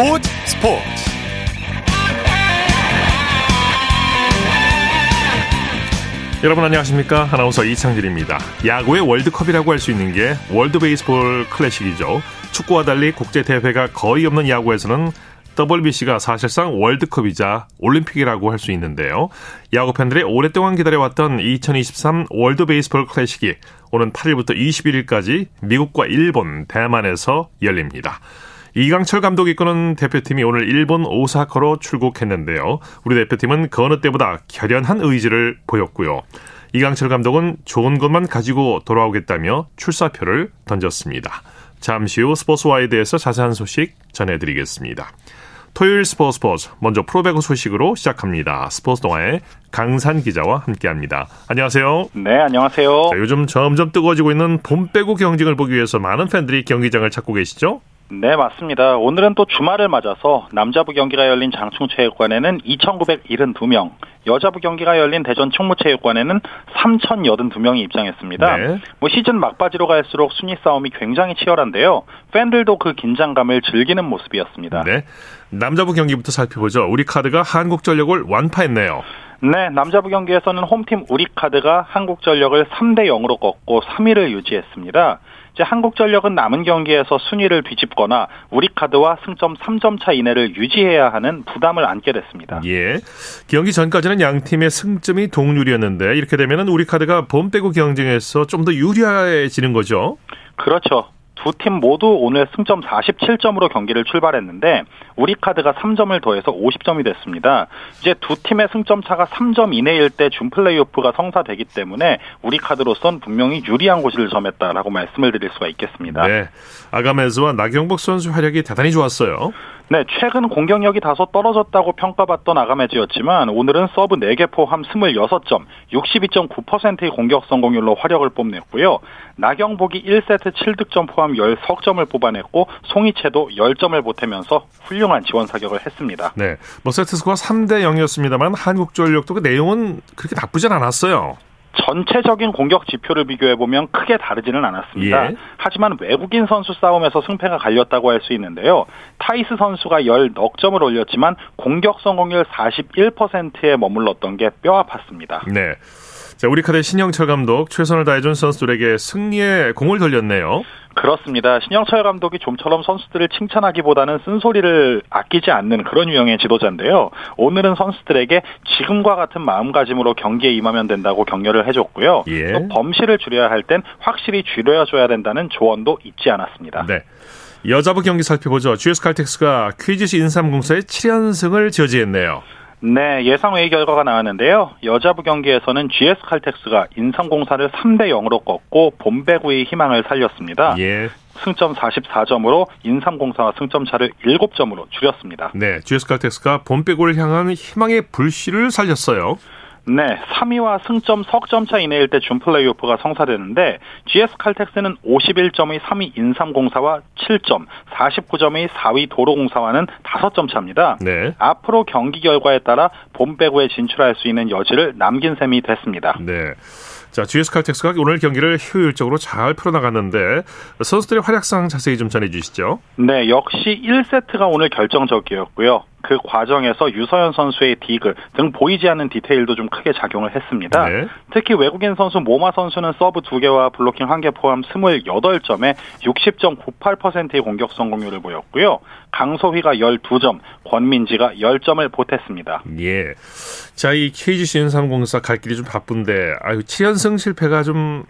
스포츠 스포츠 여러분 안녕하십니까 아나운서 이창진입니다 야구의 월드컵이라고 할 수 있는 게 월드 베이스볼 클래식이죠 축구와 달리 국제 대회가 거의 없는 야구에서는 WBC가 사실상 월드컵이자 올림픽이라고 할 수 있는데요. 야구 팬들이 오랫동안 기다려왔던 2023 월드 베이스볼 클래식이 오는 8일부터 21일까지 미국과 일본, 대만에서 열립니다. 이강철 감독이 이끄는 대표팀이 오늘 일본 오사카로 출국했는데요. 우리 대표팀은 그 어느 때보다 결연한 의지를 보였고요. 이강철 감독은 좋은 것만 가지고 돌아오겠다며 출사표를 던졌습니다. 잠시 후 스포츠와에 대해서 자세한 소식 전해드리겠습니다. 토요일 스포츠 스포츠 먼저 프로배구 소식으로 시작합니다. 스포츠 동아의 강산 기자와 함께합니다. 안녕하세요. 네, 안녕하세요. 자, 요즘 점점 뜨거워지고 있는 봄 배구 경쟁을 보기 위해서 많은 팬들이 경기장을 찾고 계시죠? 네, 맞습니다. 오늘은 또 주말을 맞아서 남자부 경기가 열린 장충체육관에는 2,972명, 여자부 경기가 열린 대전 충무체육관에는 3,082명이 입장했습니다. 네. 뭐 시즌 막바지로 갈수록 순위 싸움이 굉장히 치열한데요. 팬들도 그 긴장감을 즐기는 모습이었습니다. 네. 남자부 경기부터 살펴보죠. 우리 카드가 한국전력을 완파했네요. 네, 남자부 경기에서는 홈팀 우리카드가 한국전력을 3대 0으로 꺾고 3위를 유지했습니다. 이제 한국전력은 남은 경기에서 순위를 뒤집거나 우리카드와 승점 3점 차 이내를 유지해야 하는 부담을 안게 됐습니다. 예. 경기 전까지는 양 팀의 승점이 동률이었는데 이렇게 되면 우리카드가 봄 빼고 경쟁에서 좀 더 유리해지는 거죠. 그렇죠. 두 팀 모두 오늘 승점 47점으로 경기를 출발했는데 우리 카드가 3점을 더해서 50점이 됐습니다. 이제 두 팀의 승점 차가 3점 이내일 때 준 플레이오프가 성사되기 때문에 우리 카드로선 분명히 유리한 곳을 점했다라고 말씀을 드릴 수가 있겠습니다. 네. 아가메즈와 나경복 선수 활약이 대단히 좋았어요. 네, 최근 공격력이 다소 떨어졌다고 평가받던 아가메즈였지만 오늘은 서브 4개 포함 26점, 62.9%의 공격 성공률로 화력을 뽐냈고요. 나경복이 1세트 7득점 포함 10석점을 뽑아냈고 송희채도 10점을 보태면서 훌륭한 지원 사격을 했습니다. 네, 뭐 세트 스코어 3대 0이었습니다만 한국전력도 그 내용은 그렇게 나쁘진 않았어요. 전체적인 공격 지표를 비교해 보면 크게 다르지는 않았습니다. 예. 하지만 외국인 선수 싸움에서 승패가 갈렸다고 할 수 있는데요. 타이스 선수가 10넉 점을 올렸지만 공격 성공률 41%에 머물렀던 게 뼈 아팠습니다. 네. 자, 우리 카드 신영철 감독 최선을 다해준 선수들에게 승리에 공을 돌렸네요. 그렇습니다. 신영철 감독이 좀처럼 선수들을 칭찬하기보다는 쓴소리를 아끼지 않는 그런 유형의 지도자인데요. 오늘은 선수들에게 지금과 같은 마음가짐으로 경기에 임하면 된다고 격려를 해줬고요. 예. 또 범실을 줄여야 할 땐 확실히 줄여줘야 된다는 조언도 잊지 않았습니다. 네. 여자부 경기 살펴보죠. GS 칼텍스가 퀴즈시 인삼공사의 7연승을 저지했네요. 네, 예상 외의 결과가 나왔는데요. 여자부 경기에서는 GS 칼텍스가 인삼공사를 3대 0으로 꺾고 본배구의 희망을 살렸습니다. 예. 승점 44점으로 인삼공사와 승점 차를 7점으로 줄였습니다. 네, GS 칼텍스가 본배구를 향한 희망의 불씨를 살렸어요. 네, 3위와 승점 석점 차 이내일 때 준 플레이오프가 성사되는데 GS 칼텍스는 51점의 3위 인삼공사와 7점, 49점의 4위 도로공사와는 5점 차입니다. 네. 앞으로 경기 결과에 따라 봄배구에 진출할 수 있는 여지를 남긴 셈이 됐습니다. 네. 자, GS 칼텍스가 오늘 경기를 효율적으로 잘 풀어나갔는데 선수들의 활약상 자세히 좀 전해주시죠. 네, 역시 1세트가 오늘 결정적이었고요. 그 과정에서 유서연 선수의 디그 등 보이지 않는 디테일도 좀 크게 작용을 했습니다. 네. 특히 외국인 선수 모마 선수는 서브 2개와 블로킹 1개 포함 28점에 60.98%의 공격 성공률을 보였고요. 강소휘가 12점, 권민지가 10점을 보탰습니다. 예. 자, 이 KGC N304 갈 길이 좀 바쁜데 아유, 7연승 실패가 좀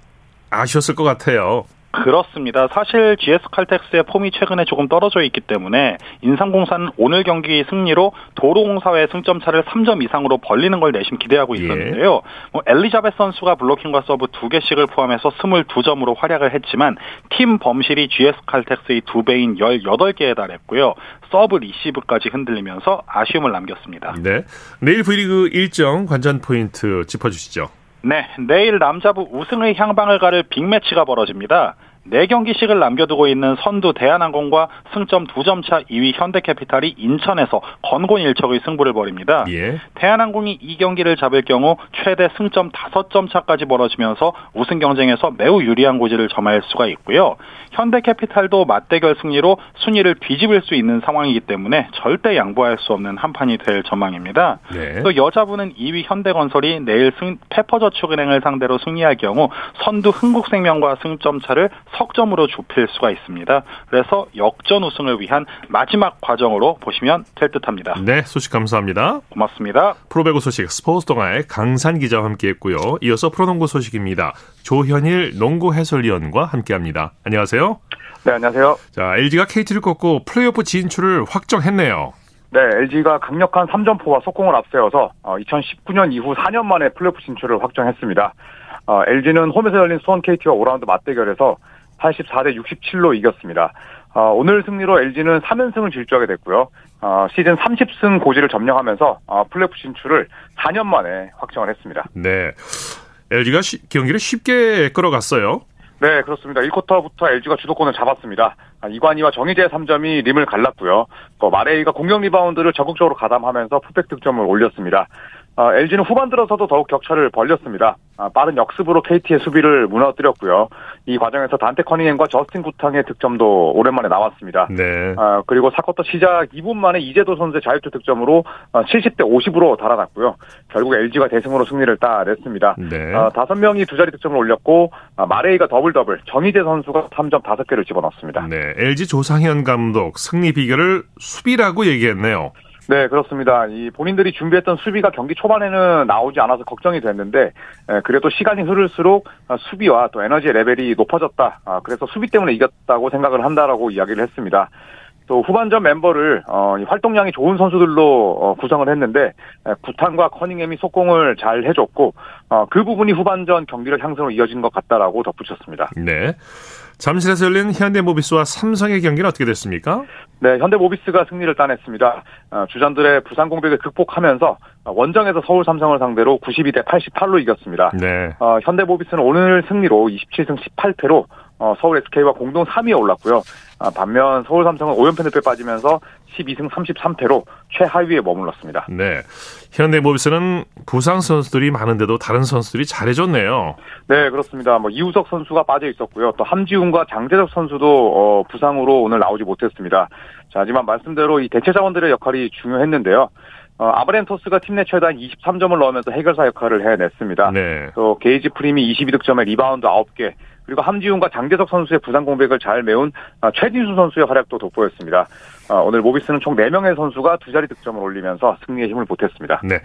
아쉬웠을 것 같아요. 그렇습니다. 사실 GS 칼텍스의 폼이 최근에 조금 떨어져 있기 때문에 인삼공사는 오늘 경기 승리로 도로공사의 승점 차를 3점 이상으로 벌리는 걸 내심 기대하고 예. 있었는데요. 예. 뭐 엘리자베스 선수가 블로킹과 서브 2개씩을 포함해서 22점으로 활약을 했지만 팀 범실이 GS 칼텍스의 2배인 18개에 달했고요. 서브 리시브까지 흔들리면서 아쉬움을 남겼습니다. 네. 내일 V리그 일정 관전 포인트 짚어주시죠. 네, 내일 남자부 우승의 향방을 가를 빅매치가 벌어집니다. 4경기씩을 남겨두고 있는 선두 대한항공과 승점 2점 차 2위 현대캐피탈이 인천에서 건곤 일척의 승부를 벌입니다. 예. 대한항공이 이 경기를 잡을 경우 최대 승점 5점 차까지 벌어지면서 우승 경쟁에서 매우 유리한 고지를 점할 수가 있고요. 현대캐피탈도 맞대결 승리로 순위를 뒤집을 수 있는 상황이기 때문에 절대 양보할 수 없는 한 판이 될 전망입니다. 네. 또 여자분은 2위 현대건설이 내일 승, 페퍼저축은행을 상대로 승리할 경우 선두 흥국생명과 승점 차를 석점으로 좁힐 수가 있습니다. 그래서 역전 우승을 위한 마지막 과정으로 보시면 될 듯합니다. 네, 소식 감사합니다. 고맙습니다. 프로배구 소식 스포츠 동아의 강산 기자와 함께했고요. 이어서 프로농구 소식입니다. 조현일 농구 해설위원과 함께합니다. 안녕하세요. 네, 안녕하세요. 자, LG가 KT를 꺾고 플레이오프 진출을 확정했네요. 네, LG가 강력한 3점포와 속공을 앞세워서 2019년 어, 이후 4년 만에 플레이오프 진출을 확정했습니다. 어, LG는 홈에서 열린 수원 KT와 5라운드 맞대결에서 84대 67로 이겼습니다. 어, 오늘 승리로 LG는 3연승을 질주하게 됐고요. 어, 시즌 30승 고지를 점령하면서 어, 플레이오프 진출을 4년 만에 확정을 했습니다. 네. LG가 시, 경기를 쉽게 끌어갔어요. 네, 그렇습니다. 1쿼터부터 LG가 주도권을 잡았습니다. 아, 이관희와 정희재 3점이 림을 갈랐고요. 또 마레이가 공격 리바운드를 적극적으로 가담하면서 풋백 득점을 올렸습니다. 어, LG는 후반 들어서도 더욱 격차를 벌렸습니다. 아, 빠른 역습으로 KT의 수비를 무너뜨렸고요. 이 과정에서 단테 커닝햄과 저스틴 구탕의 득점도 오랜만에 나왔습니다. 네. 아, 그리고 사쿼터 시작 2분 만에 이재도 선수의 자유투 득점으로 70대 어, 50으로 달아났고요. 결국 LG가 대승으로 승리를 따냈습니다. 네. 아, 5명이 두 자리 득점을 올렸고 아, 마레이가 더블 더블, 정희재 선수가 3점 5개를 집어넣었습니다. 네. LG 조상현 감독 승리 비결을 수비라고 얘기했네요. 네, 그렇습니다. 이 본인들이 준비했던 수비가 경기 초반에는 나오지 않아서 걱정이 됐는데 그래도 시간이 흐를수록 수비와 또 에너지 레벨이 높아졌다. 아, 그래서 수비 때문에 이겼다고 생각을 한다라고 이야기를 했습니다. 또 후반전 멤버를 어, 활동량이 좋은 선수들로 어, 구성을 했는데 구탄과 커닝햄이 속공을 잘 해줬고 어, 그 부분이 후반전 경기력 향상으로 이어진 것 같다라고 덧붙였습니다. 네. 잠실에서 열린 현대모비스와 삼성의 경기는 어떻게 됐습니까? 네, 현대모비스가 승리를 따냈습니다. 어, 주전들의 부상 공백을 극복하면서 원정에서 서울 삼성을 상대로 92대 88로 이겼습니다. 네. 어, 현대모비스는 오늘 승리로 27승 18패로 어, 서울 SK와 공동 3위에 올랐고요. 아, 반면 서울 삼성은 5연패 늪에 빠지면서 12승 33패로 최하위에 머물렀습니다. 네. 현대모비스는 부상 선수들이 많은데도 다른 선수들이 잘해줬네요. 네, 그렇습니다. 뭐 이우석 선수가 빠져 있었고요. 또 함지훈과 장재석 선수도 어, 부상으로 오늘 나오지 못했습니다. 자, 하지만 말씀대로 이 대체 자원들의 역할이 중요했는데요. 어, 아바리엔토스가 팀 내 최다인 23점을 넣으면서 해결사 역할을 해냈습니다. 네. 또 게이지 프림이 22득점에 리바운드 9개, 그리고 함지훈과 장재석 선수의 부상 공백을 잘 메운 아, 최진수 선수의 활약도 돋보였습니다. 아, 오늘 모비스는 총 4명의 선수가 두 자리 득점을 올리면서 승리에 힘을 보탰습니다. 네.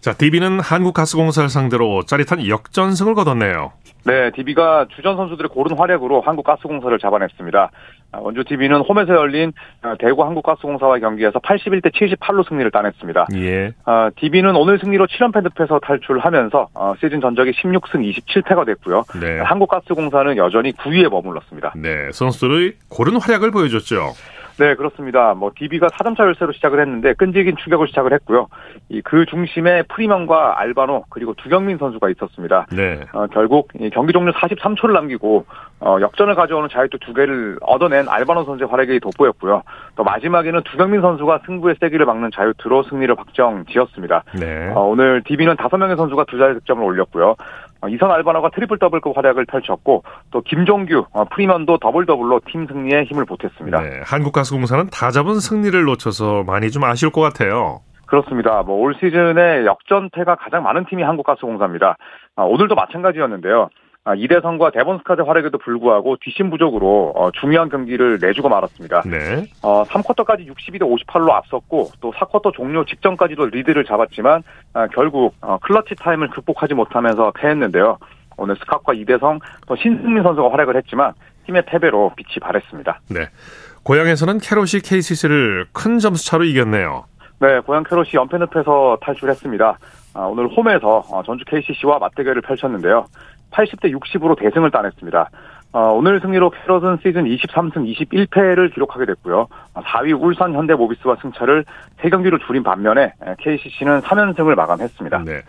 자, DB는 한국가스공사를 상대로 짜릿한 역전승을 거뒀네요. 네, DB가 주전 선수들의 고른 활약으로 한국가스공사를 잡아냈습니다. 아, 원주 TV는 홈에서 열린 아, 대구 한국가스공사와 경기에서 81대 78로 승리를 따냈습니다. 예. 아, DB는 오늘 승리로 7연패 늪에서 탈출하면서 어, 시즌 전적이 16승 27패가 됐고요. 네. 한국가스공사는 여전히 9위에 머물렀습니다. 네, 선수들의 고른 활약을 보여줬죠. 네, 그렇습니다. 뭐 DB가 4점차 열세로 시작을 했는데 끈질긴 추격을 시작을 했고요. 이 그 중심에 프리먼과 알바노 그리고 두경민 선수가 있었습니다. 네. 어, 결국 경기 종료 43초를 남기고 어, 역전을 가져오는 자유투 두 개를 얻어낸 알바노 선수의 활약이 돋보였고요. 또 마지막에는 두경민 선수가 승부의 쐐기를 박는 자유투로 승리를 확정지었습니다. 네. 어, 오늘 DB는 다섯 명의 선수가 두 자리 득점을 올렸고요. 어, 이선 알바노가 트리플 더블급 활약을 펼쳤고 또 김종규, 어, 프리먼도 더블 더블로 팀 승리에 힘을 보탰습니다. 네, 한국가스공사는 다 잡은 승리를 놓쳐서 많이 좀 아쉬울 것 같아요. 그렇습니다. 뭐 올 시즌에 역전패가 가장 많은 팀이 한국가스공사입니다. 아, 오늘도 마찬가지였는데요. 아, 이대성과 데본 스캇 활약에도 불구하고 뒷심 부족으로 어, 중요한 경기를 내주고 말았습니다. 네. 어, 3쿼터까지 62대 58로 앞섰고 또 4쿼터 종료 직전까지도 리드를 잡았지만 아, 결국 어, 클러치 타임을 극복하지 못하면서 패했는데요. 오늘 스캅과 이대성 또 신승민 선수가 활약을 했지만 팀의 패배로 빛이 발했습니다. 네. 고향에서는 캐롯이 KCC를 큰 점수 차로 이겼네요. 네, 고향 캐롯이 연패 늪에서 탈출했습니다. 아, 오늘 홈에서 어, 전주 KCC와 맞대결을 펼쳤는데요. 80대 60으로 대승을 따냈습니다. 어, 오늘 승리로 캐럿은 시즌 23승 21패를 기록하게 됐고요. 4위 울산 현대모비스와 승차를 3경기로 줄인 반면에 KCC는 3연승을 마감했습니다. 네.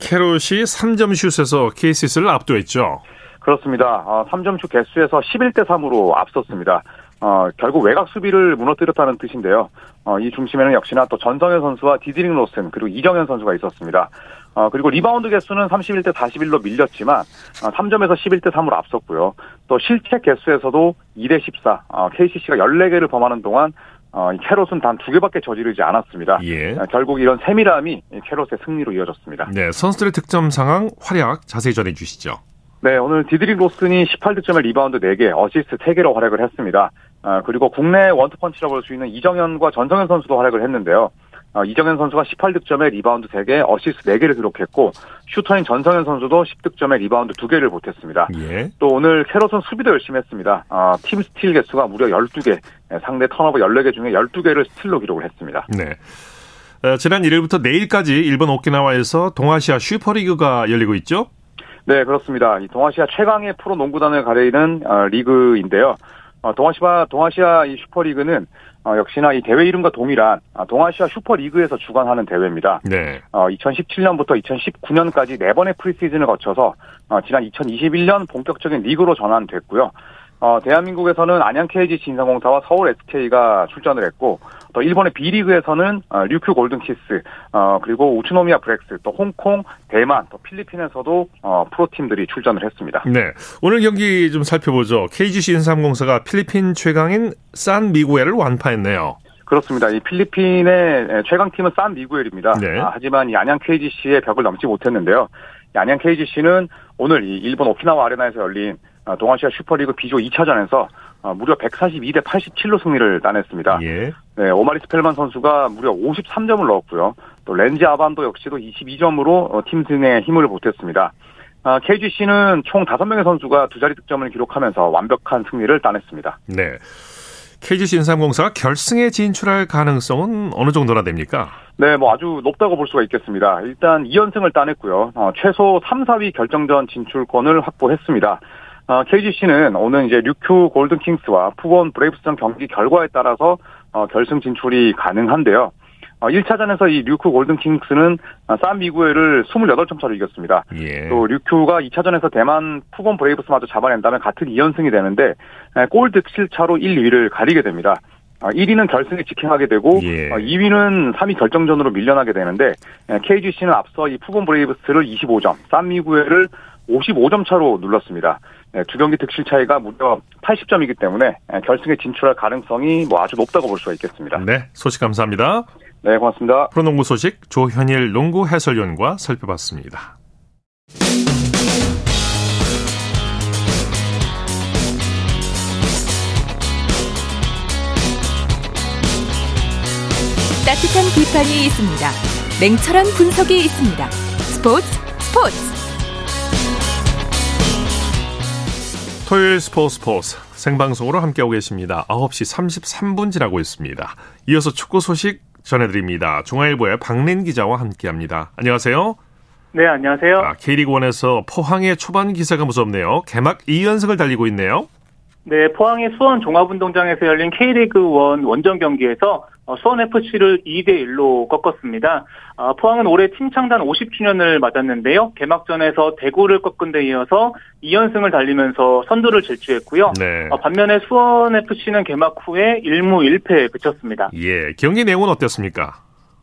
캐롯이 3점 슛에서 KCC를 압도했죠. 그렇습니다. 어, 3점 슛 개수에서 11대 3으로 앞섰습니다. 어, 결국 외곽 수비를 무너뜨렸다는 뜻인데요. 어, 이 중심에는 역시나 또 전성현 선수와 디드릭 로슨 그리고 이정현 선수가 있었습니다. 어, 그리고 리바운드 개수는 31대 41로 밀렸지만 어, 3점에서 11대 3으로 앞섰고요. 또 실책 개수에서도 2대 14. 어, KCC가 14개를 범하는 동안 어, 이 캐롯은 단 두 개밖에 저지르지 않았습니다. 예. 어, 결국 이런 세밀함이 캐롯의 승리로 이어졌습니다. 네, 선수들의 득점 상황, 활약 자세히 전해 주시죠. 네, 오늘 디드릭 로슨이 18득점에 리바운드 4개, 어시스트 3개로 활약을 했습니다. 아, 그리고 국내 원투펀치라고 볼수 있는 이정현과 전성현 선수도 활약을 했는데요. 어, 이정현 선수가 18득점에 리바운드 3개, 어시스트 4개를 기록했고 슈터인 전성현 선수도 10득점에 리바운드 2개를 보탰습니다. 예. 또 오늘 캐롯은 수비도 열심히 했습니다. 어, 팀 스틸 개수가 무려 12개, 상대 턴오버 14개 중에 12개를 스틸로 기록을 했습니다. 네. 어, 지난 1일부터 내일까지 일본 오키나와에서 동아시아 슈퍼리그가 열리고 있죠? 네, 그렇습니다. 이 동아시아 최강의 프로 농구단을 가리는 어, 리그인데요. 어, 동아시아 동아시아 이 슈퍼리그는 어, 역시나 이 대회 이름과 동일한 아, 동아시아 슈퍼리그에서 주관하는 대회입니다. 네. 어, 2017년부터 2019년까지 네 번의 프리시즌을 거쳐서 어, 지난 2021년 본격적인 리그로 전환됐고요. 어, 대한민국에서는 안양 KGC 인삼공사와 서울 SK가 출전을 했고 또 일본의 B리그에서는 어, 류큐 골든키스 어, 그리고 우츠노미아 브렉스 또 홍콩, 대만, 또 필리핀에서도 어, 프로팀들이 출전을 했습니다. 네. 오늘 경기 좀 살펴보죠. KGC 인삼공사가 필리핀 최강인 산 미구엘을 완파했네요. 그렇습니다. 이 필리핀의 최강팀은 산 미구엘입니다. 네. 아, 하지만 이 안양 KGC의 벽을 넘지 못했는데요. 이 안양 KGC는 오늘 이 일본 오키나와 아레나에서 열린 어, 동아시아 슈퍼리그 B조 2차전에서 어, 무려 142대 87로 승리를 따냈습니다. 예. 네, 오마리 스펠만 선수가 무려 53점을 넣었고요. 또 렌지 아반도 역시도 22점으로 어, 팀 승에 힘을 보탰습니다. 아, KGC는 총 5명의 선수가 두 자리 득점을 기록하면서 완벽한 승리를 따냈습니다. 네. KGC 인삼공사가 결승에 진출할 가능성은 어느 정도나 됩니까? 네, 뭐 아주 높다고 볼 수가 있겠습니다. 일단 2연승을 따냈고요. 어, 최소 3, 4위 결정전 진출권을 확보했습니다. 어, KGC는 오늘 이제 류큐 골든킹스와 푸본 브레이브스전 경기 결과에 따라서 어, 결승 진출이 가능한데요. 어, 1차전에서 이 류큐 골든킹스는 어, 산 미구엘을 28점 차로 이겼습니다. 예. 또 류큐가 2차전에서 대만 푸본 브레이브스마저 잡아낸다면 같은 2연승이 되는데 에, 골 득실 차로 1, 2위를 가리게 됩니다. 어, 1위는 결승에 직행하게 되고 예. 어, 2위는 3위 결정전으로 밀려나게 되는데 에, KGC는 앞서 이 푸본 브레이브스를 25점, 산 미구엘을 55점 차로 눌렀습니다. 네, 두 경기 득실 차이가 무려 80점이기 때문에 에, 결승에 진출할 가능성이 뭐 아주 높다고 볼 수가 있겠습니다. 네. 소식 감사합니다. 네, 고맙습니다. 프로농구 소식 조현일 농구 해설위원과 살펴봤습니다. 따뜻한 비판이 있습니다. 냉철한 분석이 있습니다. 스포츠 스포츠 토요일 스포츠 스포츠 생방송으로 함께하고 계십니다. 9시 33분 지나고 있습니다. 이어서 축구 소식 전해드립니다. 중앙일보의 박린 기자와 함께합니다. 안녕하세요. 네, 안녕하세요. 아, K리그1에서 포항의 초반 기세가 무섭네요. 개막 2연승을 달리고 있네요. 네, 포항의 수원 종합운동장에서 열린 K리그 1 원정 경기에서 어, 수원 FC를 2대 1로 꺾었습니다. 어, 포항은 올해 팀 창단 50주년을 맞았는데요. 개막전에서 대구를 꺾은 데 이어서 2연승을 달리면서 선두를 질주했고요. 네. 어, 반면에 수원 FC는 개막 후에 1무 1패에 그쳤습니다. 예, 경기 내용은 어땠습니까?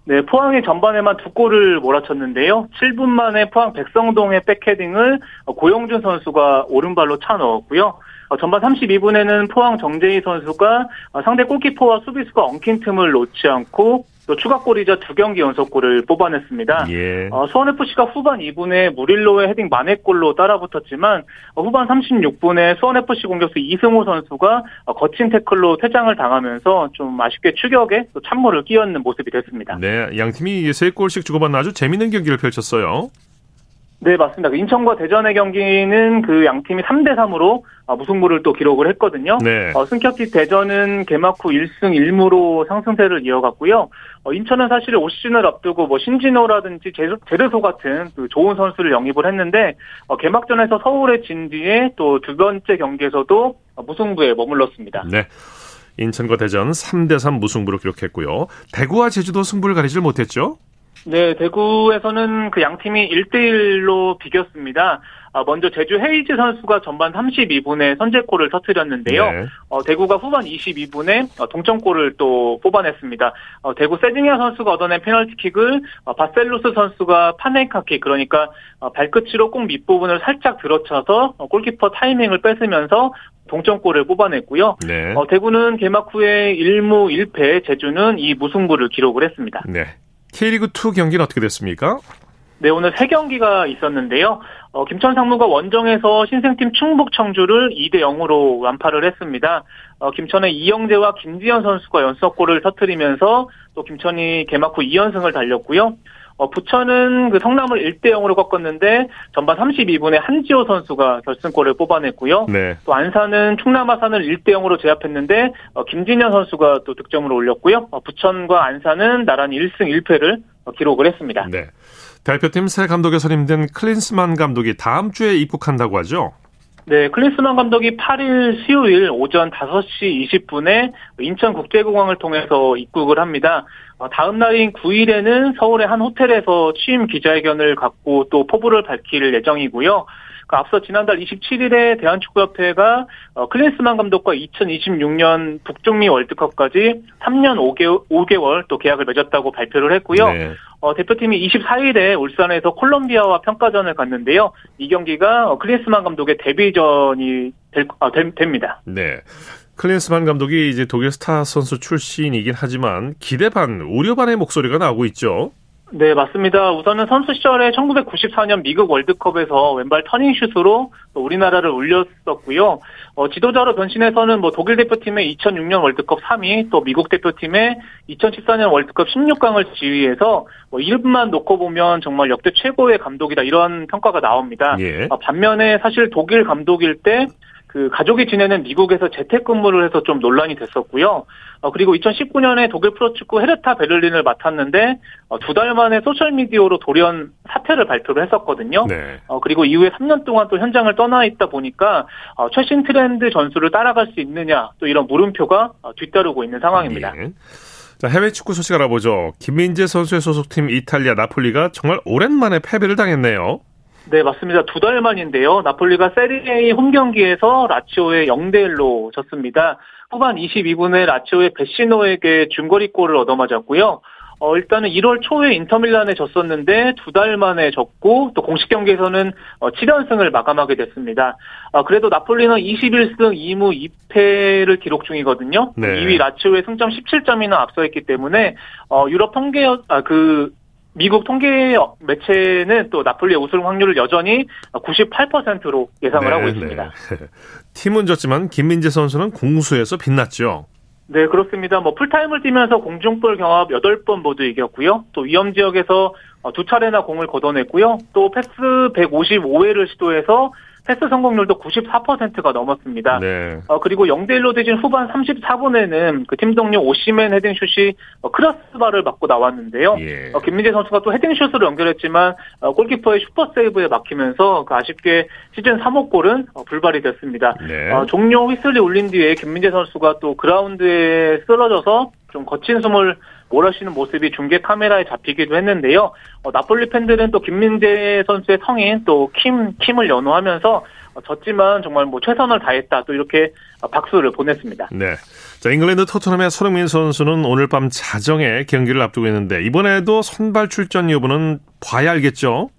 네, 포항이 전반에만 두 골을 몰아쳤는데요. 7분 만에 포항 백성동의 백헤딩을 고영준 선수가 오른발로 차 넣었고요. 어, 전반 32분에는 포항 정재희 선수가 어, 상대 골키퍼와 수비수가 엉킨 틈을 놓지 않고 또 추가골이자 두 경기 연속골을 뽑아냈습니다. 예. 어, 수원FC가 후반 2분에 무릴로의 헤딩 만회골로 따라붙었지만 어, 후반 36분에 수원FC 공격수 이승호 선수가 어, 거친 태클로 퇴장을 당하면서 좀 아쉽게 추격에 또 찬물을 끼얹는 모습이 됐습니다. 네, 양 팀이 세 골씩 주고받는 아주 재밌는 경기를 펼쳤어요. 네, 맞습니다. 인천과 대전의 경기는 그 양 팀이 3대 3으로 무승부를 또 기록을 했거든요. 네. 어, 승격기 대전은 개막 후 1승 1무로 상승세를 이어갔고요. 어, 인천은 사실 올 시즌을 앞두고 뭐 신진호라든지 제르, 제르소 같은 그 좋은 선수를 영입을 했는데 어, 개막전에서 서울에 진 뒤에 또 두 번째 경기에서도 무승부에 머물렀습니다. 네. 인천과 대전 3대 3 무승부로 기록했고요. 대구와 제주도 승부를 가리질 못했죠? 네, 대구에서는 그 양 팀이 1대1로 비겼습니다. 아, 먼저 제주 헤이즈 선수가 전반 32분에 선제골을 터뜨렸는데요. 네. 어, 대구가 후반 22분에 어, 동점골을 또 뽑아냈습니다. 어, 대구 세징야 선수가 얻어낸 페널티킥을 어, 바셀루스 선수가 파넨카킥 그러니까 어, 발끝으로 꼭 밑부분을 살짝 들어쳐서 어, 골키퍼 타이밍을 뺏으면서 동점골을 뽑아냈고요. 네. 어, 대구는 개막 후에 1무 1패, 제주는 이 무승부를 기록을 했습니다. 네. K리그2 경기는 어떻게 됐습니까? 네, 오늘 세 경기가 있었는데요. 어, 김천 상무가 원정에서 신생팀 충북 청주를 2대 0으로 완파를 했습니다. 어, 김천의 이영재와 김지현 선수가 연속골을 터뜨리면서 또 김천이 개막 후 2연승을 달렸고요. 어, 부천은 그 성남을 1대 0으로 꺾었는데 전반 32분에 한지호 선수가 결승골을 뽑아냈고요. 네. 또 안산은 충남 아산을 1대 0으로 제압했는데 어, 김진현 선수가 또 득점을 올렸고요. 어, 부천과 안산은 나란히 1승 1패를 어, 기록을 했습니다. 네. 대표팀 새 감독에 선임된 클린스만 감독이 다음 주에 입국한다고 하죠? 네, 클린스만 감독이 8일 수요일 오전 5시 20분에 인천국제공항을 통해서 입국을 합니다. 어, 다음 날인 9일에는 서울의 한 호텔에서 취임 기자회견을 갖고 또 포부를 밝힐 예정이고요. 그 앞서 지난달 27일에 대한축구협회가 어, 클린스만 감독과 2026년 북중미 월드컵까지 3년 5개월, 5개월 또 계약을 맺었다고 발표를 했고요. 네. 어, 대표팀이 24일에 울산에서 콜롬비아와 평가전을 갔는데요. 이 경기가 어, 클린스만 감독의 데뷔전이 될, 아, 됩니다. 네. 클린스만 감독이 이제 독일 스타 선수 출신이긴 하지만 기대 반, 우려 반의 목소리가 나오고 있죠. 네, 맞습니다. 우선은 선수 시절에 1994년 미국 월드컵에서 왼발 터닝슛으로 우리나라를 울렸었고요. 어, 지도자로 변신해서는 뭐 독일 대표팀의 2006년 월드컵 3위, 또 미국 대표팀의 2014년 월드컵 16강을 지휘해서 뭐 이름만 놓고 보면 정말 역대 최고의 감독이다 이런 평가가 나옵니다. 예. 어, 반면에 사실 독일 감독일 때 그 가족이 지내는 미국에서 재택근무를 해서 좀 논란이 됐었고요. 어, 그리고 2019년에 독일 프로축구 헤르타 베를린을 맡았는데 어, 두달 만에 소셜 미디어로 돌연 사퇴를 발표를 했었거든요. 네. 어, 그리고 이후에 3년 동안 또 현장을 떠나 있다 보니까 어, 최신 트렌드 전술을 따라갈 수 있느냐 또 이런 물음표가 어, 뒤따르고 있는 상황입니다. 네. 자, 해외 축구 소식 알아보죠. 김민재 선수의 소속팀 이탈리아 나폴리가 정말 오랜만에 패배를 당했네요. 네, 맞습니다. 두 달 만인데요. 나폴리가 세리에이 홈 경기에서 라치오의 0대 1로 졌습니다. 후반 22분에 라치오의 베시노에게 중거리골을 얻어맞았고요. 어, 일단은 1월 초에 인터밀란에 졌었는데 두 달 만에 졌고 또 공식 경기에서는 어, 7연승을 마감하게 됐습니다. 어, 그래도 나폴리는 21승 2무 2패를 기록 중이거든요. 네. 2위 라치오의 승점 17점이나 앞서 있기 때문에 어, 유럽 통계 아, 그 미국 통계 매체는 또 나폴리의 우승 확률을 여전히 98%로 예상을 네, 하고 있습니다. 네. 팀은 졌지만 김민재 선수는 공수에서 빛났죠. 네, 그렇습니다. 뭐 풀타임을 뛰면서 공중볼 경합 8번 모두 이겼고요. 또 위험 지역에서 두 차례나 공을 걷어냈고요. 또 패스 155회를 시도해서 패스 성공률도 94%가 넘었습니다. 네. 어, 그리고 0대 1로 되진 후반 34분에는 그 팀 동료 오시맨 헤딩슛이 어, 크로스바를 맞고 나왔는데요. 예. 어, 김민재 선수가 또 헤딩슛으로 연결했지만 어, 골키퍼의 슈퍼 세이브에 막히면서 그 아쉽게 시즌 3호 골은 어, 불발이 됐습니다. 네. 어, 종료 휘슬이 울린 뒤에 김민재 선수가 또 그라운드에 쓰러져서 좀 거친 숨을 몰아쉬는 모습이 중계 카메라에 잡히기도 했는데요. 어, 나폴리 팬들은 또 김민재 선수의 성인 또 킴, 킴을 연호하면서 어, 졌지만 정말 뭐 최선을 다했다 또 이렇게 박수를 보냈습니다. 네. 자, 잉글랜드 토트넘의 손흥민 선수는 오늘 밤 자정에 경기를 앞두고 있는데 이번에도 선발 출전 여부는 봐야 알겠죠?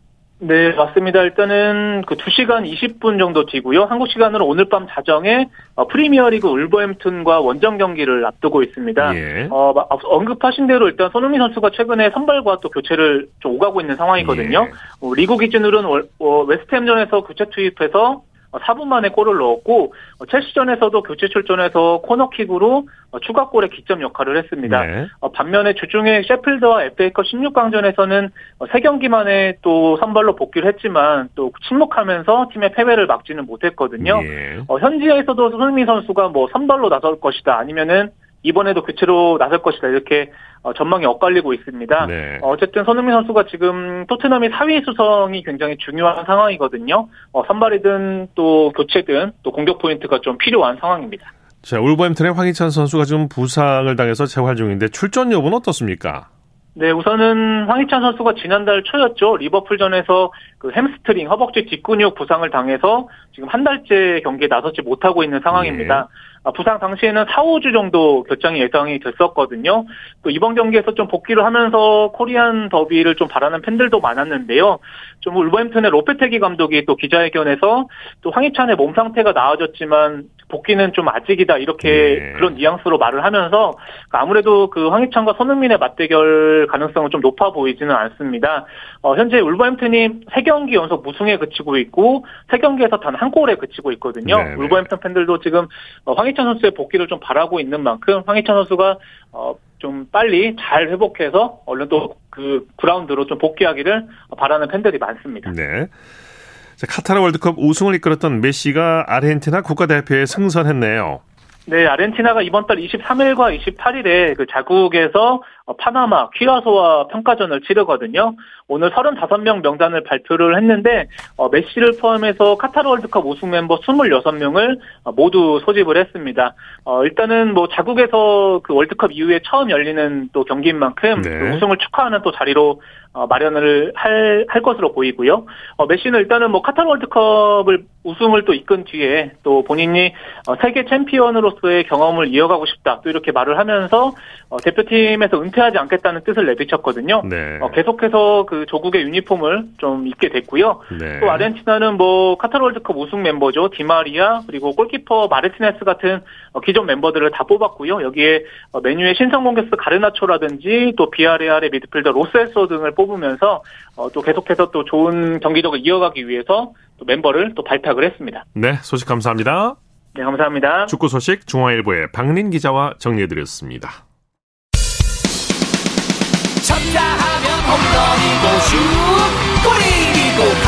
네, 맞습니다. 일단은 그 2시간 20분 정도 뒤고요. 한국 시간으로 오늘 밤 자정에 어, 프리미어리그 울버햄튼과 원정 경기를 앞두고 있습니다. 예. 어, 언급하신 대로 일단 손흥민 선수가 최근에 선발과 또 교체를 좀 오가고 있는 상황이거든요. 예. 어, 리그 기준으로는 어, 웨스트햄전에서 교체 투입해서 4분 어, 만에 골을 넣었고 어, 첼시전에서도 교체 출전해서 코너킥으로 어, 추가골의 기점 역할을 했습니다. 네. 반면에 주중에 셰필드와 FA컵 16강전에서는 3경기 만에 또 선발로 복귀를 했지만 또 침묵하면서 팀의 패배를 막지는 못했거든요. 네. 현지에서도 손흥민 선수가 뭐 선발로 나설 것이다 아니면은 이번에도 교체로 나설 것이다 이렇게 어, 전망이 엇갈리고 있습니다. 네. 어쨌든 손흥민 선수가 지금 토트넘이 4위 수성이 굉장히 중요한 상황이거든요. 어, 선발이든 또 교체든 또 공격 포인트가 좀 필요한 상황입니다. 자, 울버햄튼의 황희찬 선수가 지금 부상을 당해서 재활 중인데 출전 여부는 어떻습니까? 네, 우선은 황희찬 선수가 지난달 초였죠. 리버풀전에서 그 햄스트링, 허벅지 뒷근육 부상을 당해서 지금 한 달째 경기에 나서지 못하고 있는 상황입니다. 네. 부상 당시에는 4, 5주 정도 결장이 예상이 됐었거든요. 또 이번 경기에서 좀 복귀를 하면서 코리안 더비를 좀 바라는 팬들도 많았는데요. 좀 울버햄튼의 로페테기 감독이 또 기자회견에서 또 황희찬의 몸 상태가 나아졌지만 복귀는 좀 아직이다 이렇게 네. 그런 뉘앙스로 말을 하면서 아무래도 그 황희찬과 손흥민의 맞대결 가능성은 좀 높아 보이지는 않습니다. 어, 현재 울버햄튼이 3경기 연속 무승에 그치고 있고 3경기에서 단 한 골에 그치고 있거든요. 네, 네. 울버햄튼 팬들도 지금 어, 황희찬 선수의 복귀를 좀 바라고 있는 만큼 황희찬 선수가 어, 좀 빨리 잘 회복해서 얼른 또 그 그라운드로 좀 복귀하기를 바라는 팬들이 많습니다. 네. 자, 카타르 월드컵 우승을 이끌었던 메시가 아르헨티나 국가대표에 승선했네요. 네, 아르헨티나가 이번 달 23일과 28일에 그 자국에서 파나마, 퀴라소와 평가전을 치르거든요. 오늘 35명 명단을 발표를 했는데 어, 메시를 포함해서 카타르 월드컵 우승 멤버 26명을 어, 모두 소집을 했습니다. 어, 일단은 뭐 자국에서 그 월드컵 이후에 처음 열리는 또 경기인 만큼 네. 그 우승을 축하하는 또 자리로 어, 마련을 할, 할 것으로 보이고요. 어, 메시는 일단은 뭐 카타르 월드컵을 우승을 또 이끈 뒤에 또 본인이 어, 세계 챔피언으로서의 경험을 이어가고 싶다 또 이렇게 말을 하면서 어, 대표팀에서 은퇴하지 않겠다는 뜻을 내비쳤거든요. 네. 어, 계속해서 그 조국의 유니폼을 좀 입게 됐고요. 네. 또 아르헨티나는 뭐 카타르 월드컵 우승 멤버죠. 디마리아 그리고 골키퍼 마르티네스 같은 어, 기존 멤버들을 다 뽑았고요. 여기에 어, 메뉴의 신성 공격수 가르나초라든지 또 비아레알의 미드필더 로세소 등을 뽑 으면서 어, 또 계속해서 또 좋은 경기력을 이어가기 위해서 또 멤버를 또 발탁을 했습니다. 네, 소식 감사합니다. 네, 감사합니다. 축구 소식 중앙일보의 박린 기자와 정리해드렸습니다. 쳤다 하면 홈런이고 슛 골이고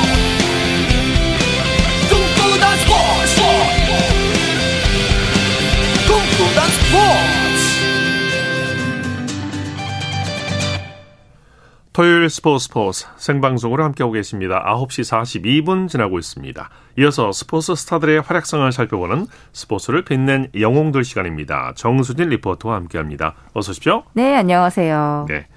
토요일 스포츠 스포츠 생방송으로 함께하고 계십니다. 9시 42분 지나고 있습니다. 이어서 스포츠 스타들의 활약상을 살펴보는 스포츠를 빛낸 영웅들 시간입니다. 정수진 리포터와 함께합니다. 어서 오십시오. 네, 안녕하세요. 네.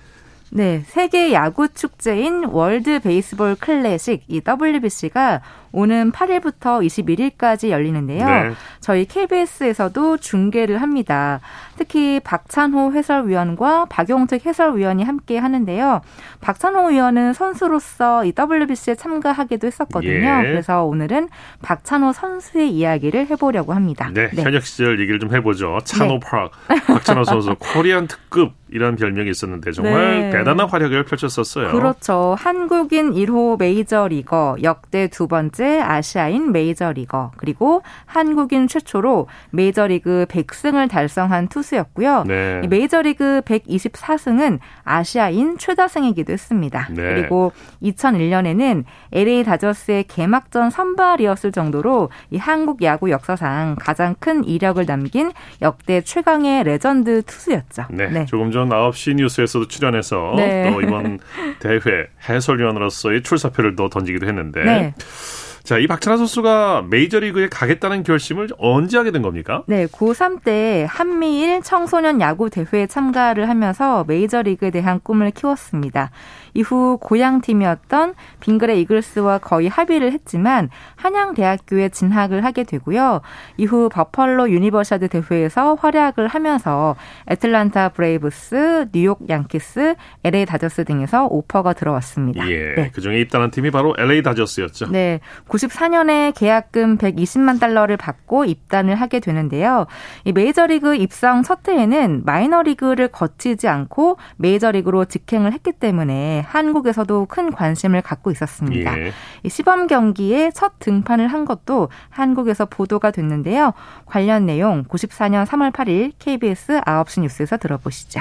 네, 세계 야구 축제인 월드 베이스볼 클래식 이 WBC가 오는 8일부터 21일까지 열리는데요. 네. 저희 KBS에서도 중계를 합니다. 특히 박찬호 해설위원과 박용택 해설위원이 함께 하는데요. 박찬호 위원은 선수로서 이 WBC에 참가하기도 했었거든요. 예. 그래서 오늘은 박찬호 선수의 이야기를 해보려고 합니다. 네, 네. 현역 시절 얘기를 좀 해보죠. 찬호 네. 파크, 박찬호 선수 코리안 특급 이런 별명이 있었는데 정말 네. 대단한 활약을 펼쳤었어요. 그렇죠. 한국인 1호 메이저리거 역대 두 번째 번째 아시아인 메이저리거 그리고 한국인 최초로 메이저리그 100승을 달성한 투수였고요. 네. 메이저리그 124승은 아시아인 최다승이기도 했습니다. 네. 그리고 2001년에는 LA 다저스의 개막전 선발이었을 정도로 이 한국 야구 역사상 가장 큰 이력을 남긴 역대 최강의 레전드 투수였죠. 네. 네. 조금 전 9시 뉴스에서도 출연해서 네. 또 이번 대회 해설위원으로서의 출사표를 또 던지기도 했는데 네. 자, 이 박찬호 선수가 메이저리그에 가겠다는 결심을 언제 하게 된 겁니까? 네, 고3 때 한미일 청소년 야구 대회에 참가를 하면서 메이저리그에 대한 꿈을 키웠습니다. 이후 고향 팀이었던 빙그레 이글스와 거의 합의를 했지만 한양대학교에 진학을 하게 되고요. 이후 버펄로 유니버시아드 대회에서 활약을 하면서 애틀란타 브레이브스, 뉴욕 양키스, LA 다저스 등에서 오퍼가 들어왔습니다. 예, 네. 그중에 입단한 팀이 바로 LA 다저스였죠. 네, 94년에 계약금 120만 달러를 받고 입단을 하게 되는데요. 이 메이저리그 입단 첫 해에는 마이너리그를 거치지 않고 메이저리그로 직행을 했기 때문에 한국에서도 큰 관심을 갖고 있었습니다. 예. 시범 경기에 첫 등판을 한 것도 한국에서 보도가 됐는데요. 관련 내용 94년 3월 8일 KBS 9시 뉴스에서 들어보시죠.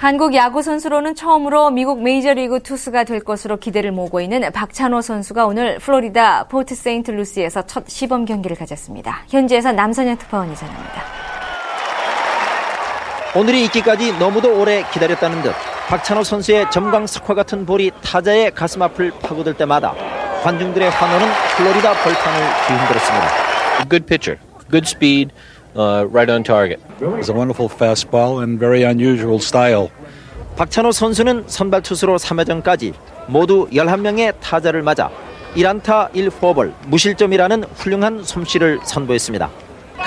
한국 야구 선수로는 처음으로 미국 메이저리그 투수가 될 것으로 기대를 모으고 있는 박찬호 선수가 오늘 플로리다 포트 세인트루시에서 첫 시범 경기를 가졌습니다. 현지에서 남선현 특파원이 전합니다. 오늘이 있기까지 너무도 오래 기다렸다는 듯 박찬호 선수의 점광 석화 같은 볼이 타자의 가슴 앞을 파고들 때마다 관중들의 환호는 플로리다 벌판을 뒤흔들었습니다. Good pitcher, good speed, uh, right on target. It's a wonderful fastball and very unusual style. 박찬호 선수는 선발 투수로 3회전까지 모두 11명의 타자를 맞아 1안타 1포볼 무실점이라는 훌륭한 솜씨를 선보였습니다.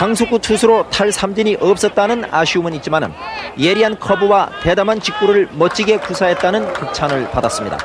강속구 투수로 탈삼진이 없었다는 아쉬움은 있지만 예리한 커브와 대담한 직구를 멋지게 구사했다는 극찬을 받았습니다.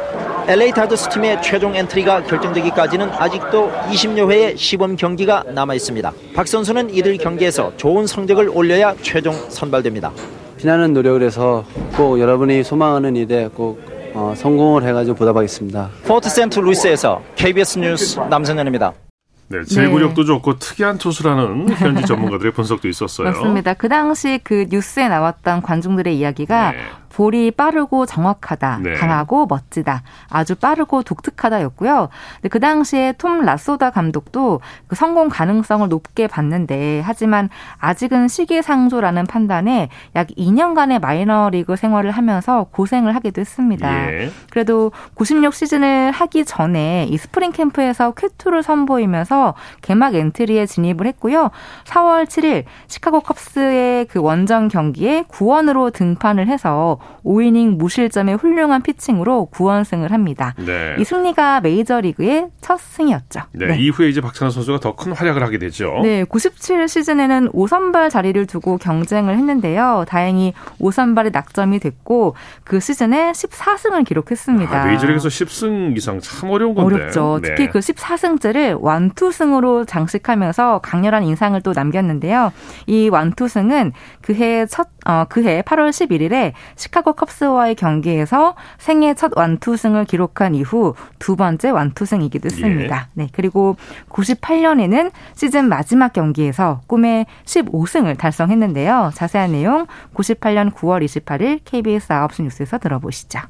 LA 다저스 팀의 최종 엔트리가 결정되기까지는 아직도 20여 회의 시범 경기가 남아 있습니다. 박 선수는 이들 경기에서 좋은 성적을 올려야 최종 선발됩니다. 피나는 노력을 해서 꼭 여러분이 소망하는 일에 꼭 어, 성공을 해가지고 보답하겠습니다. 포트 센트 루이스에서 KBS 뉴스 남선현입니다. 네, 제구력도 네. 좋고 특이한 투수라는 현지 전문가들의 분석도 있었어요. 맞습니다. 그 당시 그 뉴스에 나왔던 관중들의 이야기가 네. 볼이 빠르고 정확하다, 네. 강하고 멋지다, 아주 빠르고 독특하다였고요. 근데 그 당시에 톰 라소다 감독도 그 성공 가능성을 높게 봤는데 하지만 아직은 시기상조라는 판단에 약 2년간의 마이너리그 생활을 하면서 고생을 하기도 했습니다. 예. 그래도 96 시즌을 하기 전에 이 스프링 캠프에서 쾌투를 선보이면서 개막 엔트리에 진입을 했고요. 4월 7일 시카고 컵스의 그 원정 경기에 구원으로 등판을 해서 5이닝 무실점의 훌륭한 피칭으로 9원승을 합니다. 네. 이 승리가 메이저리그의 첫 승이었죠. 네, 네. 이후에 이제 박찬호 선수가 더 큰 활약을 하게 되죠. 네, 97 시즌에는 5선발 자리를 두고 경쟁을 했는데요. 다행히 5선발이 낙점이 됐고 그 시즌에 14승을 기록했습니다. 아, 메이저리그에서 10승 이상 참 어려운 건데. 어렵죠. 네. 특히 그 14승째를 완투승으로 장식하면서 강렬한 인상을 또 남겼는데요. 이 완투승은 그해 첫 어, 그해 8월 11일에 시카 고 컵스와의 경기에서 생애 첫 완투승을 기록한 이후 두 번째 완투승이기도 했습니다. 예. 네. 그리고 98년에는 시즌 마지막 경기에서 꿈의 15승을 달성했는데요. 자세한 내용 98년 9월 28일 KBS 9시 뉴스에서 들어보시죠.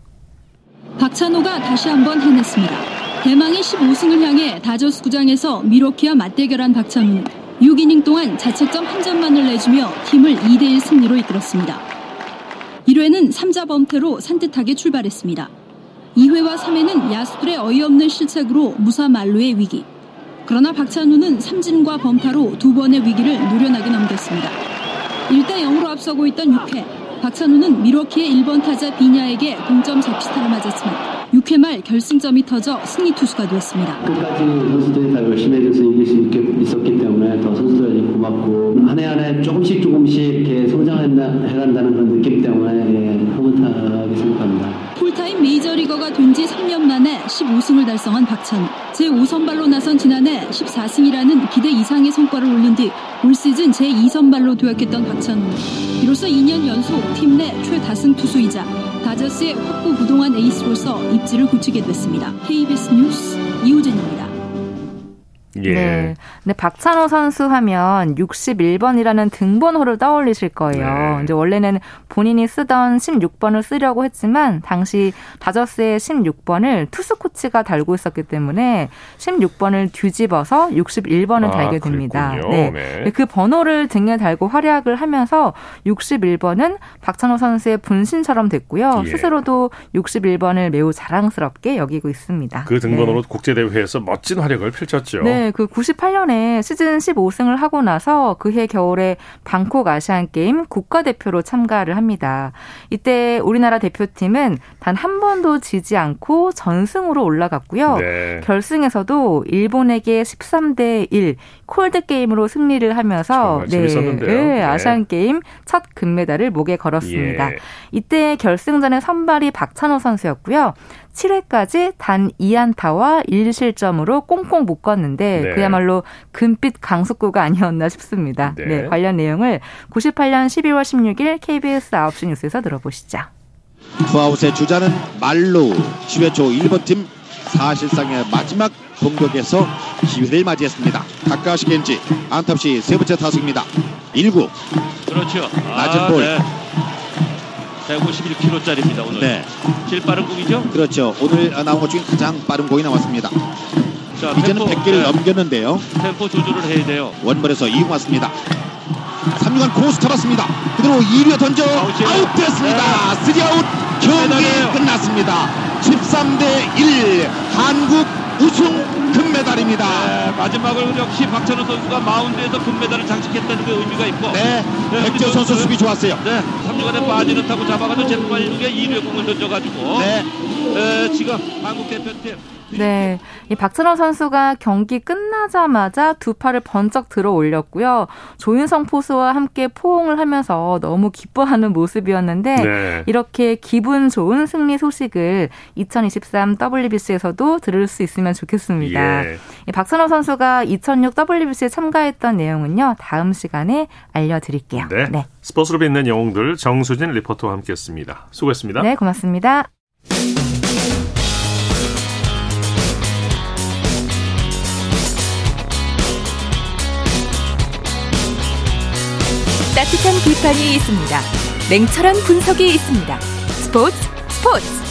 박찬호가 다시 한번 해냈습니다. 대망의 15승을 향해 다저스 구장에서 미로키와 맞대결한 박찬호는 6이닝 동안 자책점 한 점만을 내주며 팀을 2대1 승리로 이끌었습니다. 1회는 3자 범퇴로 산뜻하게 출발했습니다. 2회와 3회는 야수들의 어이없는 실책으로 무사 만루의 위기. 그러나 박찬우는 삼진과 범타로 두 번의 위기를 노련하게 넘겼습니다. 1대 0으로 앞서고 있던 6회, 박찬우는 미러키의 1번 타자 비냐에게 동점 적시타를 맞았지만 6회 말 결승점이 터져 승리 투수가 되었습니다. 끝까지 선수들이 다 열심히 해서 이길 수 있었기 때문에 더 선수들이 고맙고 한 해 한 해 조금씩 조금씩 이렇게 성장해간다는 그런 느낌 때문에 예, 흐뭇하게 생각합니다. 풀타임 메이저리거가 된 지 3년 만에 15승을 달성한 박찬호. 제5선발로 나선 지난해 14승이라는 기대 이상의 성과를 올린 뒤 올 시즌 제2선발로 도약했던 박찬호. 이로써 2년 연속 팀 내 최다승 투수이자 다저스의 확고 부동한 에이스로서 입지를 굳히게 됐습니다. KBS 뉴스 이우진입니다. 예. 네. 근데 박찬호 선수 하면 61번이라는 등번호를 떠올리실 거예요. 네. 이제 원래는 본인이 쓰던 16번을 쓰려고 했지만 당시 다저스의 16번을 투수 코치가 달고 있었기 때문에 16번을 뒤집어서 61번을 아, 달게 됩니다. 네. 네. 그 번호를 등에 달고 활약을 하면서 61번은 박찬호 선수의 분신처럼 됐고요. 예. 스스로도 61번을 매우 자랑스럽게 여기고 있습니다. 그 등번호로 네. 국제대회에서 멋진 활약을 펼쳤죠. 네. 그 98년에 시즌 15승을 하고 나서 그해 겨울에 방콕 아시안 게임 국가대표로 참가를 합니다. 이때 우리나라 대표팀은 단 한 번도 지지 않고 전승으로 올라갔고요. 네. 결승에서도 일본에게 13대 1 콜드 게임으로 승리를 하면서 네, 네, 아시안 게임 첫 금메달을 목에 걸었습니다. 예. 이때 결승전의 선발이 박찬호 선수였고요. 7회까지 단 2안타와 1실점으로 꽁꽁 묶었는데 네. 그야말로 금빛 강속구가 아니었나 싶습니다. 네. 네. 관련 내용을 98년 12월 16일 KBS 9시 뉴스에서 들어보시죠. 투아웃의 주자는 말로 10회 초 1번 팀 사실상의 마지막 공격에서 기회를 맞이했습니다. 다카시 겐지 안탑시 세 번째 타석입니다. 1구 그렇죠. 낮은 아, 볼 네. 151kg짜리입니다 오늘. 네. 제일 빠른 공이죠? 그렇죠. 오늘 나온 것 중에 가장 빠른 공이 나왔습니다. 자, 이제는 템포, 100개를 네. 넘겼는데요. 템포 조절을 해야 돼요. 원벌에서 2구 왔습니다. 3루간 코스 잡았습니다. 그대로 2루에 던져 아웃됐습니다. 네. 3아웃 경기 끝났습니다. 13대 1 한국 우승 금메달입니다. 네, 마지막을 역시 박찬호 선수가 마운드에서 금메달을 장식했다는 게 의미가 있고. 네, 네 백지호 선수 수비 좋았어요. 네, 3루간에 빠지는 타고 잡아가지고 제프만 1루에 2루에 공을 던져가지고. 네. 네, 지금 한국 대표팀 네. 이 박찬호 선수가 경기 끝나자마자 두 팔을 번쩍 들어 올렸고요. 조윤성 포수와 함께 포옹을 하면서 너무 기뻐하는 모습이었는데 네. 이렇게 기분 좋은 승리 소식을 2023 WBC에서도 들을 수 있으면 좋겠습니다. 예. 박찬호 선수가 2006 WBC에 참가했던 내용은요. 다음 시간에 알려드릴게요. 네. 네. 스포츠로 빛는 영웅들 정수진 리포터와 함께했습니다. 수고했습니다. 네, 고맙습니다. 따뜻한 비판이 있습니다. 냉철한 분석이 있습니다. 스포츠 스포츠.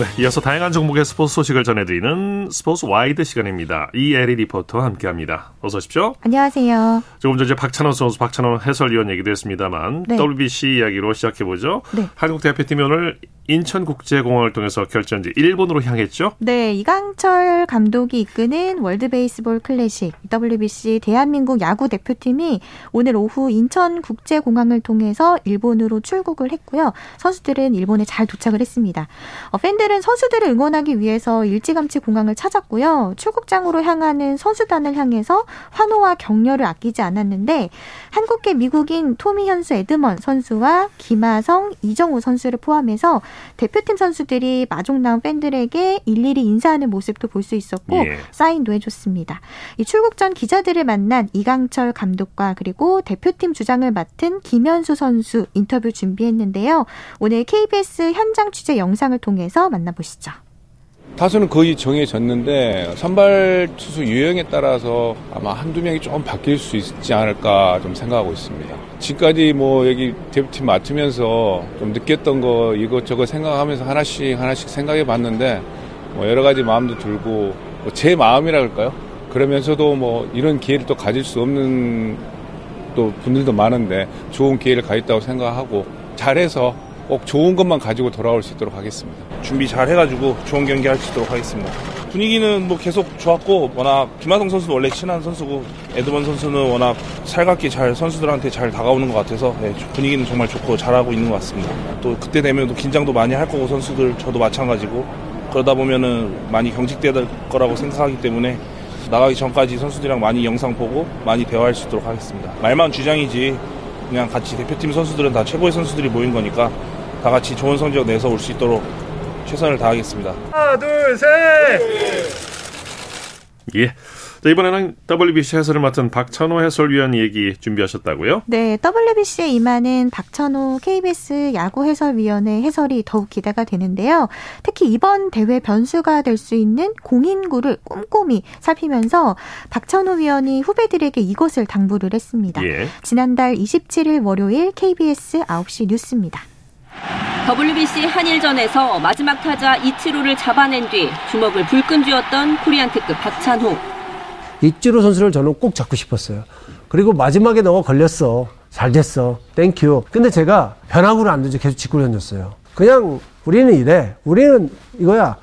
네, 이어서 다양한 종목의 스포츠 소식을 전해드리는 스포츠 와이드 시간입니다. 이에리 리포터와 함께합니다. 어서 오십시오. 안녕하세요. 조금 전에 박찬호 선수, 박찬호 해설위원 얘기도 했습니다만 네. WBC 이야기로 시작해보죠. 네. 한국 대표팀이 오늘 인천국제공항을 통해서 결전지 일본으로 향했죠? 네, 이강철 감독이 이끄는 월드 베이스볼 클래식 WBC 대한민국 야구 대표팀이 오늘 오후 인천국제공항을 통해서 일본으로 출국을 했고요. 선수들은 일본에 잘 도착을 했습니다. 어, 팬들은 선수들을 응원하기 위해서 일찌감치 공항을 찾았고요. 출국장으로 향하는 선수단을 향해서 환호와 격려를 아끼지 않았는데 한국계 미국인 토미 현수 에드먼 선수와 김하성, 이정우 선수를 포함해서 대표팀 선수들이 마종나온 팬들에게 일일이 인사하는 모습도 볼 수 있었고 예. 사인도 해줬습니다. 이 출국 전 기자들을 만난 이강철 감독과 그리고 대표팀 주장을 맡은 김현수 선수 인터뷰 준비했는데요. 오늘 KBS 현장 취재 영상을 통해서 만나보시죠. 타수는 거의 정해졌는데 선발 투수 유형에 따라서 아마 한두 명이 좀 바뀔 수 있지 않을까 좀 생각하고 있습니다. 지금까지 뭐 여기 대표팀 맡으면서 좀 느꼈던 거 이것저것 생각하면서 하나씩 하나씩 생각해 봤는데 뭐 여러 가지 마음도 들고 뭐 제 마음이라 할까요? 그러면서도 뭐 이런 기회를 또 가질 수 없는 또 분들도 많은데 좋은 기회를 가졌다고 생각하고 잘해서 꼭 좋은 것만 가지고 돌아올 수 있도록 하겠습니다. 준비 잘 해가지고 좋은 경기 할 수 있도록 하겠습니다. 분위기는 뭐 계속 좋았고 워낙 김하성 선수는 원래 친한 선수고 에드먼 선수는 워낙 살갑게 잘 선수들한테 잘 다가오는 것 같아서 네, 분위기는 정말 좋고 잘하고 있는 것 같습니다. 또 그때 되면 또 긴장도 많이 할 거고 선수들 저도 마찬가지고 그러다 보면은 많이 경직될 거라고 생각하기 때문에 나가기 전까지 선수들이랑 많이 영상 보고 많이 대화할 수 있도록 하겠습니다. 말만 주장이지 그냥 같이 대표팀 선수들은 다 최고의 선수들이 모인 거니까 다 같이 좋은 성적 내서 올 수 있도록 최선을 다하겠습니다. 하나, 둘, 셋! 예. 자, 이번에는 WBC 해설을 맡은 박찬호 해설위원 얘기 준비하셨다고요? 네, WBC에 임하는 박찬호 KBS 야구 해설위원의 해설이 더욱 기대가 되는데요. 특히 이번 대회 변수가 될 수 있는 공인구를 꼼꼼히 살피면서 박찬호 위원이 후배들에게 이것을 당부를 했습니다. 예. 지난달 27일 월요일 KBS 9시 뉴스입니다. WBC 한일전에서 마지막 타자 이치로를 잡아낸 뒤 주먹을 불끈 쥐었던 코리안 특급 박찬호. 이치로 선수를 저는 꼭 잡고 싶었어요. 그리고 마지막에 너가 걸렸어. 잘 됐어. thank you. 근데 제가 변화구를 안 던져 계속 직구를 던졌어요. 그냥 우리는 이래. 우리는 이거야.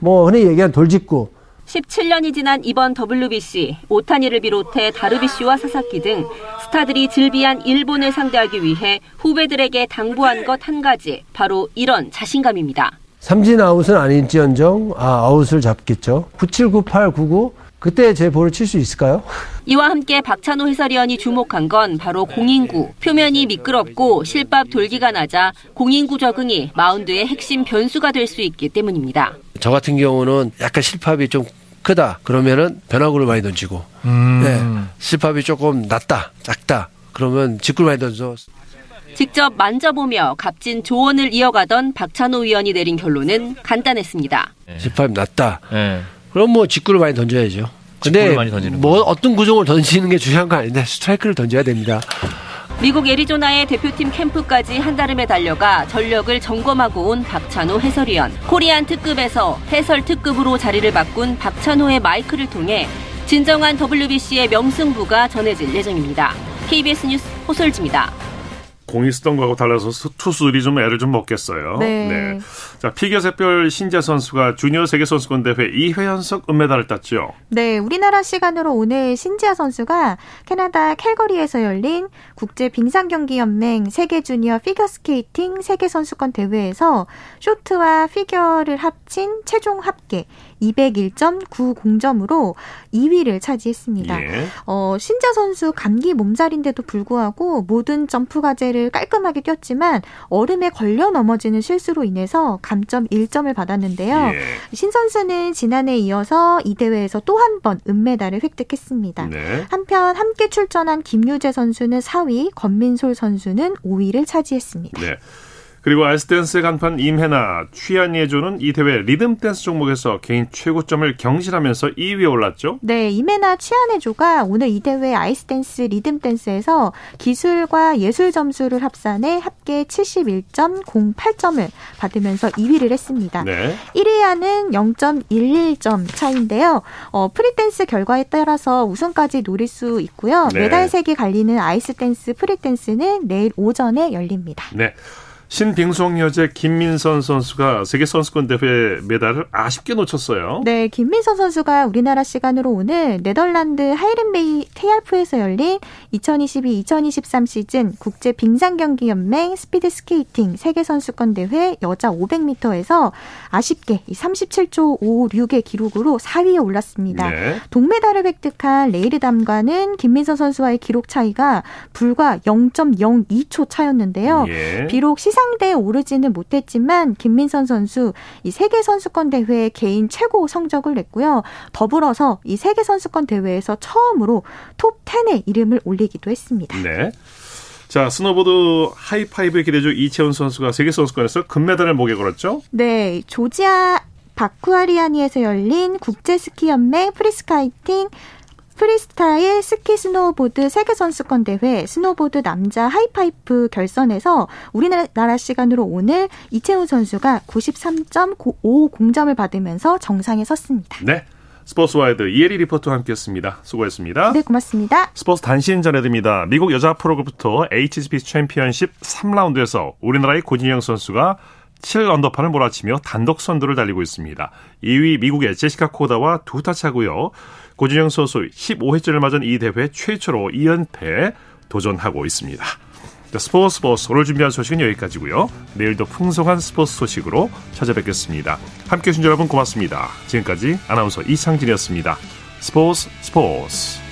뭐 흔히 얘기하는 돌직구. 17년이 지난 이번 WBC, 오타니를 비롯해 다르비쉬와 사사키 등 스타들이 즐비한 일본을 상대하기 위해 후배들에게 당부한 것 한 가지, 바로 이런 자신감입니다. 삼진 아웃은 아닐지언정, 아, 아웃을 잡겠죠. 97, 98, 99, 그때 제 볼을 칠 수 있을까요? 이와 함께 박찬호 해설위원이 주목한 건 바로 공인구. 표면이 미끄럽고 실밥 돌기가 낮아 공인구 적응이 마운드의 핵심 변수가 될 수 있기 때문입니다. 저 같은 경우는 약간 실밥이 좀 크다 그러면은 변화구를 많이 던지고 음. 네, 실밥이 조금 낮다 작다 그러면 직구를 많이 던져. 직접 만져보며 값진 조언을 이어가던 박찬호 위원이 내린 결론은 간단했습니다. 네. 실밥이 낮다. 네. 그럼 뭐 직구를 많이 던져야죠. 근데 뭐 어떤 구종을 던지는 게 중요한 건 아닌데 스트라이크를 던져야 됩니다. 미국 애리조나의 대표팀 캠프까지 한달음에 달려가 전력을 점검하고 온 박찬호 해설위원. 코리안 특급에서 해설 특급으로 자리를 바꾼 박찬호의 마이크를 통해 진정한 WBC의 명승부가 전해질 예정입니다. KBS 뉴스 호솔지입니다. 공이 쓰던 거하고 달라서 투수들이 좀 애를 좀 먹겠어요. 네. 네. 자, 피겨 샛별 신지아 선수가 주니어 세계 선수권 대회 2회 연속 은메달을 땄죠. 네, 우리나라 시간으로 오늘 신지아 선수가 캐나다 캘거리에서 열린 국제 빙상 경기 연맹 세계 주니어 피겨 스케이팅 세계 선수권 대회에서 쇼트와 프리를 합친 최종 합계 201.90점으로 2위를 차지했습니다. 예. 어, 신지아 선수 감기 몸살인데도 불구하고 모든 점프 과제를 깔끔하게 뛰었지만 얼음에 걸려 넘어지는 실수로 인해서 감점 1점을 받았는데요. 예. 신 선수는 지난해 이어서 이 대회에서 또 한 번 은메달을 획득했습니다. 네. 한편 함께 출전한 김유재 선수는 4위, 권민솔 선수는 5위를 차지했습니다. 네. 그리고 아이스댄스 간판 임해나, 취안예 조는 이 대회 리듬 댄스 종목에서 개인 최고점을 경신하면서 2위에 올랐죠? 네, 임해나, 취안예 조가 오늘 이 대회 아이스댄스 리듬 댄스에서 기술과 예술 점수를 합산해 합계 71.08점을 받으면서 2위를 했습니다. 네. 1위와는 0.11점 차인데요. 어, 프리댄스 결과에 따라서 우승까지 노릴 수 있고요. 네. 메달 색이 갈리는 아이스댄스 프리댄스는 내일 오전에 열립니다. 네. 신빙속 여제 김민선 선수가 세계 선수권 대회 메달을 아쉽게 놓쳤어요. 네, 김민선 선수가 우리나라 시간으로 오늘 네덜란드 헤이렌베인 티알프에서 열린 2022-2023 시즌 국제 빙상 경기 연맹 스피드 스케이팅 세계 선수권 대회 여자 500m에서 아쉽게 37초 56의 기록으로 4위에 올랐습니다. 네. 동메달을 획득한 레이르담과는 김민선 선수와의 기록 차이가 불과 0.02초 차였는데요. 예. 비록 시상 최상대에 오르지는 못했지만 김민선 선수 이 세계 선수권 대회 개인 최고 성적을 냈고요. 더불어서 이 세계 선수권 대회에서 처음으로 톱 10에 이름을 올리기도 했습니다. 네. 자, 스노보드 하프파이프의 기대주 이채운 선수가 세계 선수권에서 금메달을 목에 걸었죠? 네, 조지아 바쿠리아니에서 열린 국제 스키 연맹 프리스카이팅 프리스타일 스키 스노보드 세계 선수권 대회 스노보드 남자 하프파이프 결선에서 우리나라 시간으로 오늘 이채운 선수가 93.50점을 받으면서 정상에 섰습니다. 네. 스포츠와이드 이혜리 리포터와 함께했습니다. 수고했습니다. 네, 고맙습니다. 스포츠 단신 전해드립니다. 미국 여자 프로골프 HSBC 챔피언십 3라운드에서 우리나라의 고진영 선수가 7 언더판을 몰아치며 단독 선두를 달리고 있습니다. 2위 미국의 제시카 코다와 두 타 차고요. 고진영 선수 15회째를 맞은 이 대회 최초로 2연패 도전하고 있습니다. 스포츠 스포츠 오늘 준비한 소식은 여기까지고요. 내일도 풍성한 스포츠 소식으로 찾아뵙겠습니다. 함께해 주신 여러분 고맙습니다. 지금까지 아나운서 이창진이었습니다. 스포츠 스포츠